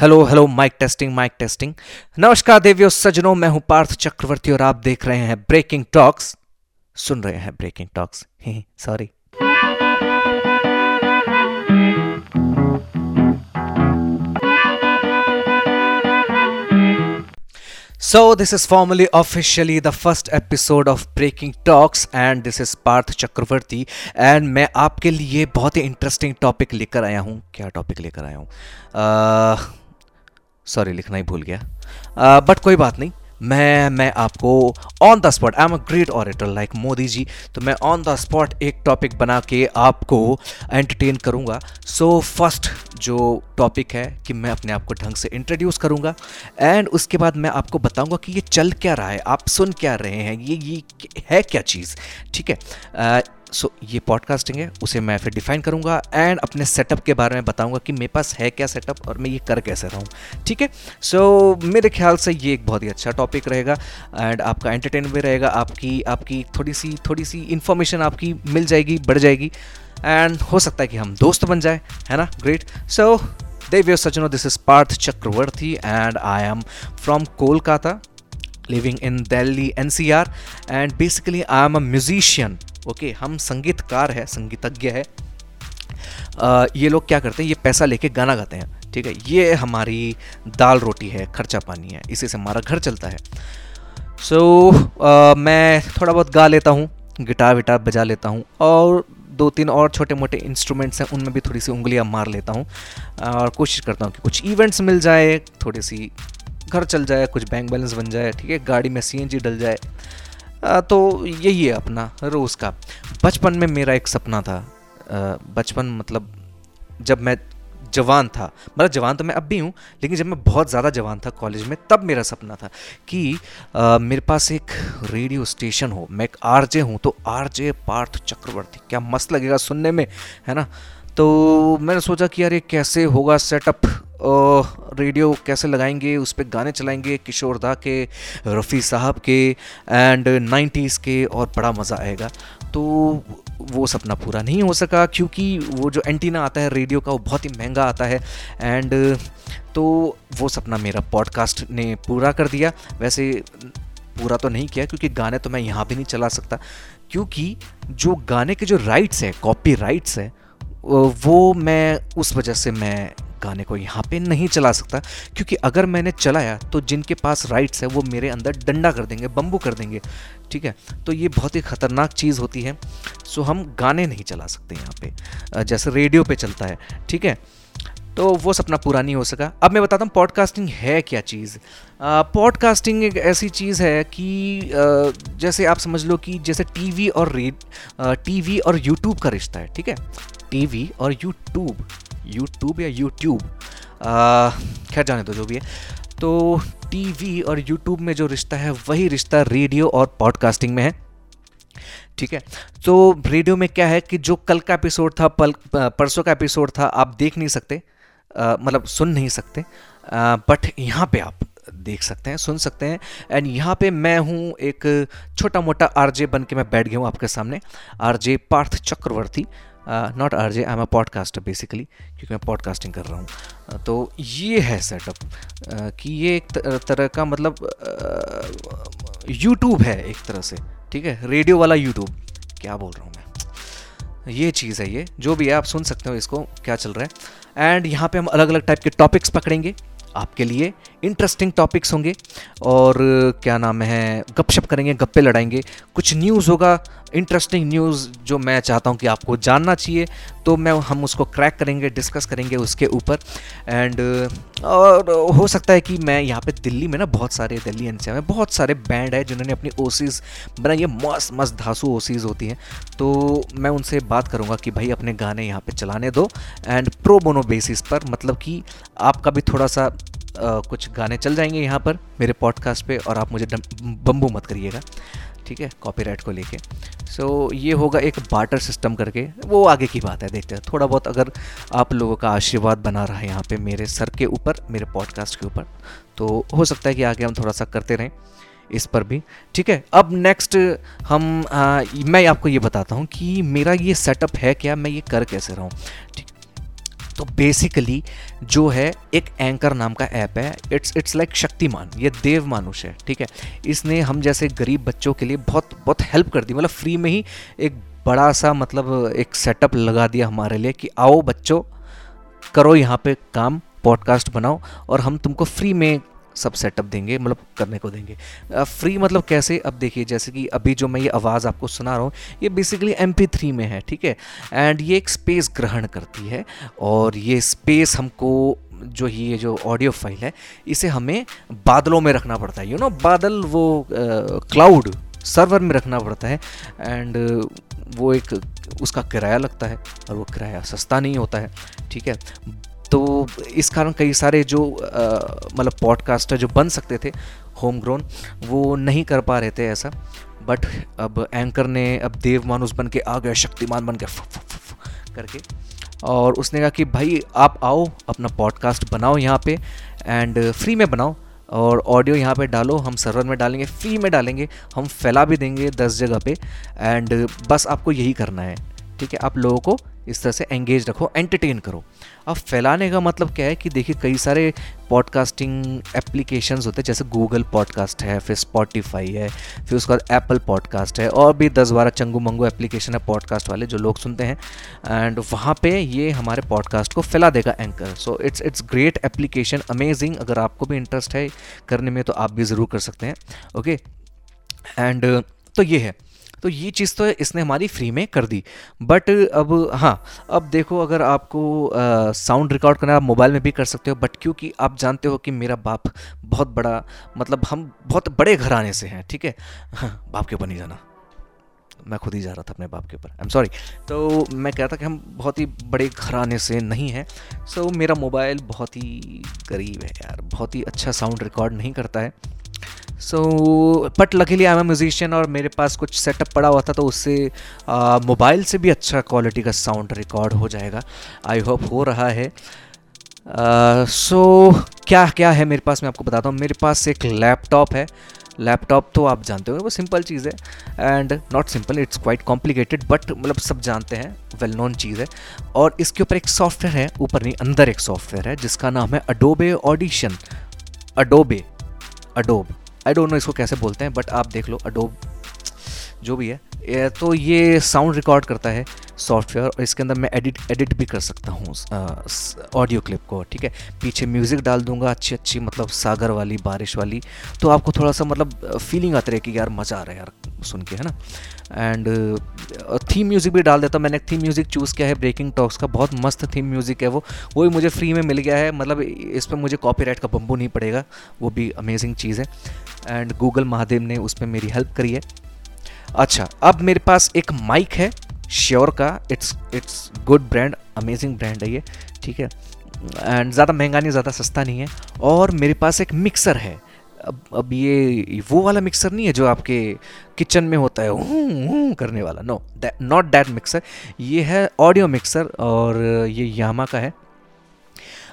Hello hello mic testing mic testing नमस्कार देवियों सजनों मैं हूँ पार्थ चक्रवर्ती और आप देख रहे हैं ब्रेकिंग टॉक्स सुन रहे हैं breaking talks sorry So, this is formally officially the first episode of Breaking Talks and this is Parth Chakravarti and मैं आपके लिए बहुत ही इंटरेस्टिंग टॉपिक लेकर आया हूँ। क्या टॉपिक लेकर आया हूँ? सॉरी लिखना ही भूल गया। बट कोई बात नहीं। मैं मैं आपको on the spot I am a great orator like Modi ji. तो मैं ऑन द स्पॉट एक टॉपिक बना के आपको एंटरटेन करूँगा। सो फ़र्स्ट जो टॉपिक है कि मैं अपने आप को ढंग से इंट्रोड्यूस करूँगा। एंड उसके बाद मैं आपको बताऊँगा कि ये चल क्या रहा है। आप सुन क्या रहे हैं? ये ये है क्या चीज़? ठीक है? सो so, ये पॉडकास्टिंग है उसे मैं फिर डिफाइन करूँगा एंड अपने सेटअप के बारे में बताऊँगा कि मेरे पास है क्या सेटअप और मैं ये कर कैसे रहा हूँ। ठीक है? सो मेरे ख्याल से ये एक बहुत ही अच्छा टॉपिक रहेगा एंड आपका एंटरटेन भी रहेगा आपकी आपकी थोड़ी सी थोड़ी सी इन्फॉर्मेशन आपकी मिल जाएगी बढ़ जाएगी एंड हो सकता है कि हम दोस्त बन जाए है ना? ग्रेट सो देव्य सचनो this is Parth Chakraborty and I am from Kolkata living in Delhi N C R and basically I am a musician okay हम संगीतकार है संगीतज्ञ है। ये लोग क्या करते हैं ये पैसा लेके गाना गाते हैं ठीक है? ये हमारी दाल रोटी है खर्चा पानी है इसी से हमारा घर चलता है। सो so, मैं थोड़ा बहुत गा लेता हूँ गिटार विटार बजा लेता हूँ और दो तीन और छोटे मोटे इंस्ट्रूमेंट्स हैं उनमें भी थोड़ी सी उंगलियाँ मार लेता हूँ और कोशिश करता हूँ कि कुछ इवेंट्स मिल जाए थोड़ी सी घर चल जाए कुछ बैंक बैलेंस बन जाए ठीक है? गाड़ी में सीएनजी डल जाए। तो यही है अपना रोज़ का। बचपन में मेरा एक सपना था। बचपन मतलब जब मैं जवान था। मतलब जवान तो मैं अब भी हूँ लेकिन जब मैं बहुत ज़्यादा जवान था कॉलेज में तब मेरा सपना था कि आ, मेरे पास एक रेडियो स्टेशन हो। मैं एक आर जे हूँ तो आर जे पार्थ चक्रवर्ती क्या मस्त लगेगा सुनने में है ना? तो मैंने सोचा कि यार ये कैसे होगा सेटअप? रेडियो कैसे लगाएँगे, उस पर गाने चलाएँगे, किशोर दा के, रफ़ी साहब के एंड नाइन्टीज़ के, और बड़ा मज़ा आएगा। तो वो सपना पूरा नहीं हो सका, क्योंकि वो जो एंटीना आता है रेडियो का, वो बहुत ही महँगा आता है। एंड तो वो सपना मेरा पॉडकास्ट ने पूरा कर दिया। वैसे पूरा तो नहीं किया, क्योंकि गाने तो मैं यहाँ भी नहीं चला सकता। क्योंकि जो गाने के जो राइट्स हैं कॉपी राइट्स हैं वो मैं उस वजह से मैं गाने को यहाँ पे नहीं चला सकता, क्योंकि अगर मैंने चलाया तो जिनके पास राइट्स है, वो मेरे अंदर डंडा कर देंगे बम्बू कर देंगे, ठीक है? तो ये बहुत ही ख़तरनाक चीज़ होती है। सो हम गाने नहीं चला सकते यहाँ पे जैसे रेडियो पे चलता है, ठीक है? तो वो सपना पूरा नहीं हो सका। अब मैं बताता हूँ पॉडकास्टिंग है क्या चीज़? पॉडकास्टिंग एक ऐसी चीज़ है कि जैसे आप समझ लो कि जैसे टीवी और रेड टीवी और यूट्यूब का रिश्ता है, ठीक है? टीवी और यूट्यूब यूट्यूब या यूट्यूब खैर जाने दो जो भी है। तो टीवी और यूट्यूब में जो रिश्ता है, वही रिश्ता रेडियो और पॉडकास्टिंग में है। ठीक है? तो रेडियो में क्या है कि जो कल का एपिसोड था, पल परसों का एपिसोड था, आप देख नहीं सकते। मतलब सुन नहीं सकते। बट यहाँ पे आप देख सकते हैं, सुन सकते हैं। एंड यहाँ पे मैं हूँ एक छोटा मोटा आरजे बन के मैं बैठ गया हूँ आपके सामने। RJ Parth Chakraborty. Not are I am a podcaster basically क्योंकि मैं पॉडकास्टिंग कर रहा हूँ। Uh, तो ये है सेटअप uh, कि ये एक तरह का मतलब यूट्यूब uh, है एक तरह से ठीक है? रेडियो वाला यूट्यूब क्या बोल रहा हूँ मैं? ये चीज़ है ये जो भी है आप सुन सकते हो इसको क्या चल रहा है। एंड यहाँ पे हम अलग अलग टाइप के टॉपिक्स पकड़ेंगे आपके लिए इंटरेस्टिंग टॉपिक्स होंगे और क्या नाम है गपशप करेंगे गप्पे लड़ाएँगे। कुछ न्यूज़ होगा इंटरेस्टिंग न्यूज़ जो मैं चाहता हूँ कि आपको जानना चाहिए तो मैं, हम उसको क्रैक करेंगे डिस्कस करेंगे उसके ऊपर। एंड और हो सकता है कि मैं यहाँ पे दिल्ली में ना बहुत सारे, दिल्ली एन में बहुत सारे बैंड है जिन्होंने अपनी ओसीज बनाई है, मस्त मस्त धासु ओसीज होती हैं। तो मैं उनसे बात करूँगा कि भाई अपने गाने यहाँ पे चलाने दो। एंड प्रो बोनो बेसिस पर मतलब कि आपका भी थोड़ा सा कुछ गाने चल जाएँगे यहाँ पर मेरे पॉडकास्ट पे और आप मुझे बम्बू मत करिएगा ठीक है? कॉपीराइट को लेके। सो so, ये होगा एक बाटर सिस्टम करके। वो आगे की बात है देखते हैं। थोड़ा बहुत अगर आप लोगों का आशीर्वाद बना रहा है यहाँ पे मेरे सर के ऊपर मेरे पॉडकास्ट के ऊपर तो हो सकता है कि आगे हम थोड़ा सा करते रहें इस पर भी ठीक है? अब नेक्स्ट हम आ, मैं आपको ये बताता हूँ कि मेरा ये सेटअप है क्या? मैं ये कर कैसे रहा हूँ? ठीक तो बेसिकली जो है एक एंकर नाम का ऐप है। इट्स इट्स लाइक शक्तिमान ये देव मानुष है, ठीक है? इसने हम जैसे गरीब बच्चों के लिए बहुत बहुत हेल्प कर दी। मतलब फ्री में ही एक बड़ा सा मतलब एक सेटअप लगा दिया हमारे लिए कि आओ बच्चों, करो यहाँ पे काम पॉडकास्ट बनाओ, और हम तुमको फ्री में सब सेटअप देंगे मतलब करने को देंगे। फ्री मतलब कैसे? अब देखिए जैसे कि अभी जो मैं ये आवाज़ आपको सुना रहा हूँ ये बेसिकली एमपी थ्री में है ठीक है? एंड ये एक स्पेस ग्रहण करती है और ये स्पेस हमको जो ये जो ऑडियो फ़ाइल है इसे हमें बादलों में रखना पड़ता है। यू you नो know, बादल वो क्लाउड सर्वर में रखना पड़ता है एंड वो एक उसका किराया लगता है और वो किराया सस्ता नहीं होता है ठीक है? तो इस कारण कई सारे जो मतलब पॉडकास्टर जो बन सकते थे होम ग्रोन वो नहीं कर पा रहे थे ऐसा। बट अब एंकर ने, अब देव मानुष बन के आ गया, शक्तिमान बन के करके। और उसने कहा कि भाई, आप आओ, अपना पॉडकास्ट बनाओ यहाँ पे एंड फ्री में बनाओ, और ऑडियो यहाँ पे डालो, हम सर्वर में डालेंगे फ्री में डालेंगे, हम फैला भी देंगे दस जगह पे एंड बस आपको यही करना है। ठीक है, आप लोगों को इस तरह से एंगेज रखो एंटरटेन करो। अब फैलाने का मतलब क्या है कि देखिए, कई सारे पॉडकास्टिंग एप्लीकेशंस होते हैं, जैसे गूगल पॉडकास्ट है, फिर स्पॉटिफाई है, फिर उसके बाद एप्पल पॉडकास्ट है, और भी दस बारह चंगू मंगू एप्लीकेशन है पॉडकास्ट वाले जो लोग सुनते हैं। एंड वहाँ पे ये हमारे पॉडकास्ट को फैला देगा anchor so it's it's great application amazing अगर आपको भी इंटरेस्ट है करने में तो आप भी ज़रूर कर सकते हैं। ओके एंड तो ये है। तो ये चीज़ तो इसने हमारी फ्री में कर दी। बट अब हाँ अब देखो अगर आपको साउंड रिकॉर्ड करना आप मोबाइल में भी कर सकते हो बट क्योंकि आप जानते हो कि मेरा बाप बहुत बड़ा मतलब हम बहुत बड़े घराने से हैं ठीक है? हाँ, बाप के ऊपर नहीं जाना। मैं खुद ही जा रहा था अपने बाप के ऊपर। आई एम सॉरी तो मैं कहता कि हम बहुत ही बड़े घराने से नहीं हैं। सो so, मेरा मोबाइल बहुत ही गरीब है यार बहुत ही अच्छा साउंड रिकॉर्ड नहीं करता है। So but luckily I am musician और मेरे पास कुछ सेटअप पड़ा हुआ था तो उससे मोबाइल से भी अच्छा क्वालिटी का साउंड रिकॉर्ड हो जाएगा। आई होप हो रहा है। सो uh, so, क्या क्या है मेरे पास मैं आपको बताता हूँ। मेरे पास एक लैपटॉप है। लैपटॉप तो आप जानते हो वो सिंपल चीज़ है। And not simple it's quite complicated but मतलब सब जानते हैं वेल नोन चीज़ है। और इसके ऊपर एक सॉफ्टवेयर है ऊपर नहीं अंदर एक सॉफ्टवेयर है जिसका नाम है Adobe audition Adobe Adobe I don't know इसको कैसे बोलते हैं बट आप देख लो अडोब जो भी है तो ये साउंड रिकॉर्ड करता है सॉफ्टवेयर और इसके अंदर मैं एडिट एडिट भी कर सकता हूँ ऑडियो क्लिप को, ठीक है? पीछे म्यूज़िक डाल दूँगा, अच्छी अच्छी मतलब सागर वाली, बारिश वाली तो आपको थोड़ा सा मतलब फीलिंग आती रहे कि यार मज़ा आ रहा है यार सुन के, है ना? एंड थीम म्यूज़िक भी डाल देता हूँ मैंने। थीम म्यूज़िक चूज़ किया है ब्रेकिंग टॉक्स का, बहुत मस्त थीम म्यूज़िक है वो। वो भी मुझे फ्री में मिल गया है मतलब इस पर मुझे कॉपीराइट का बम्बू नहीं पड़ेगा, वो भी अमेजिंग चीज़ है। एंड गूगल महादेव ने उस पर मेरी हेल्प करी है। अच्छा अब मेरे पास एक माइक है श्योर का। It's it's good brand amazing brand है ये, ठीक है? एंड ज़्यादा महँगा नहीं, ज़्यादा सस्ता नहीं है। और मेरे पास एक मिक्सर है। अब अब ये, वो वाला मिक्सर नहीं है जो आपके किचन में होता है, हूँ हूँ करने वाला। नो नॉट डैट मिक्सर ये है ऑडियो मिक्सर और ये यामा का है।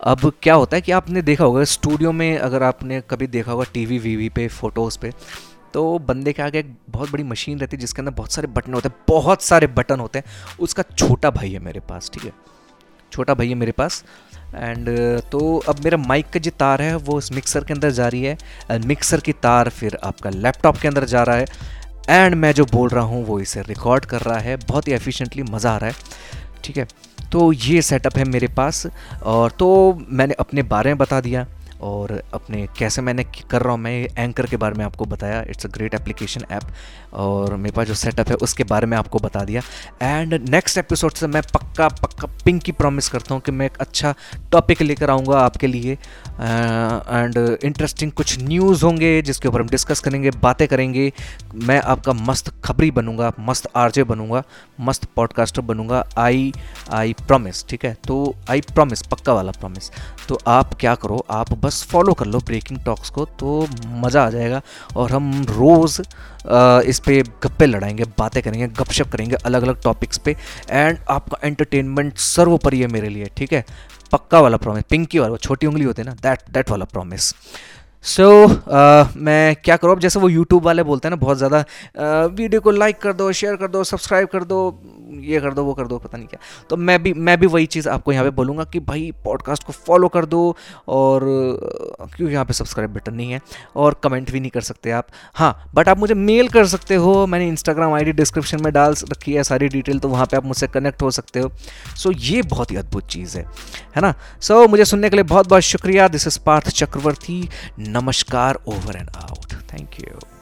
अब क्या होता है कि आपने देखा होगा स्टूडियो में अगर आपने कभी देखा होगा टीवी वीवी पे फ़ोटोज़ पे तो बंदे के आगे एक बहुत बड़ी मशीन रहती है जिसके अंदर बहुत सारे बटन होते हैं, बहुत सारे बटन होते हैं। उसका छोटा भाई है मेरे पास, ठीक है? छोटा भाई है मेरे पास एंड तो अब मेरा माइक का जो तार है, वो उस मिक्सर के अंदर जा रही है एंड मिक्सर की तार फिर आपका लैपटॉप के अंदर जा रहा है एंड मैं जो बोल रहा हूँ, वो इसे रिकॉर्ड कर रहा है, बहुत ही एफिशिएंटली मज़ा आ रहा है। ठीक है? तो ये सेटअप है मेरे पास और तो मैंने अपने बारे में बता दिया। और अपने कैसे मैंने कर रहा हूँ मैं एंकर के बारे में आपको बताया। It's a great application app और मेरे पास जो सेटअप है उसके बारे में आपको बता दिया। एंड नेक्स्ट एपिसोड से मैं पक्का पक्का पिंक की प्रॉमिस करता हूँ कि मैं एक अच्छा टॉपिक लेकर आऊँगा आपके लिए। एंड uh, इंटरेस्टिंग कुछ न्यूज़ होंगे जिसके ऊपर हम डिस्कस करेंगे बातें करेंगे। मैं आपका मस्त खबरी बनूँगा मस्त आरजे बनूँगा मस्त पॉडकास्टर बनूँगा। आई आई प्रॉमिस ठीक है? तो आई प्रॉमिस पक्का वाला प्रॉमिस तो आप क्या करो आप बस फॉलो कर लो ब्रेकिंग टॉक्स को तो मज़ा आ जाएगा। और हम रोज़ इस पर गप्पे लड़ाएँगे बातें करेंगे गपशप करेंगे अलग अलग टॉपिक्स पे। एंड आपका एंटरटेनमेंट सर्वोपरि है मेरे लिए ठीक है? पक्का वाला प्रॉमिस पिंकी वाला छोटी उंगली होती है ना दैट दैट वाला प्रॉमिस सो so, uh, मैं क्या करूँ? अब जैसे वो यूट्यूब वाले बोलते हैं ना बहुत ज़्यादा uh, वीडियो को लाइक कर दो शेयर कर दो सब्सक्राइब कर दो ये कर दो वो कर दो पता नहीं क्या। तो मैं भी मैं भी वही चीज़ आपको यहाँ पे बोलूँगा कि भाई पॉडकास्ट को फॉलो कर दो और क्योंकि यहाँ पे सब्सक्राइब बटन नहीं है? और कमेंट भी नहीं कर सकते आप। हाँ बट आप मुझे मेल कर सकते हो। मैंने इंस्टाग्राम आईडी डिस्क्रिप्शन में डाल रखी है सारी डिटेल तो वहाँ पर आप मुझसे कनेक्ट हो सकते हो। सो so, ये बहुत ही अद्भुत चीज़ है है ना? सो so, मुझे सुनने के लिए बहुत बहुत शुक्रिया। दिस इज़ पार्थ चक्रवर्ती नमस्कार over and out thank you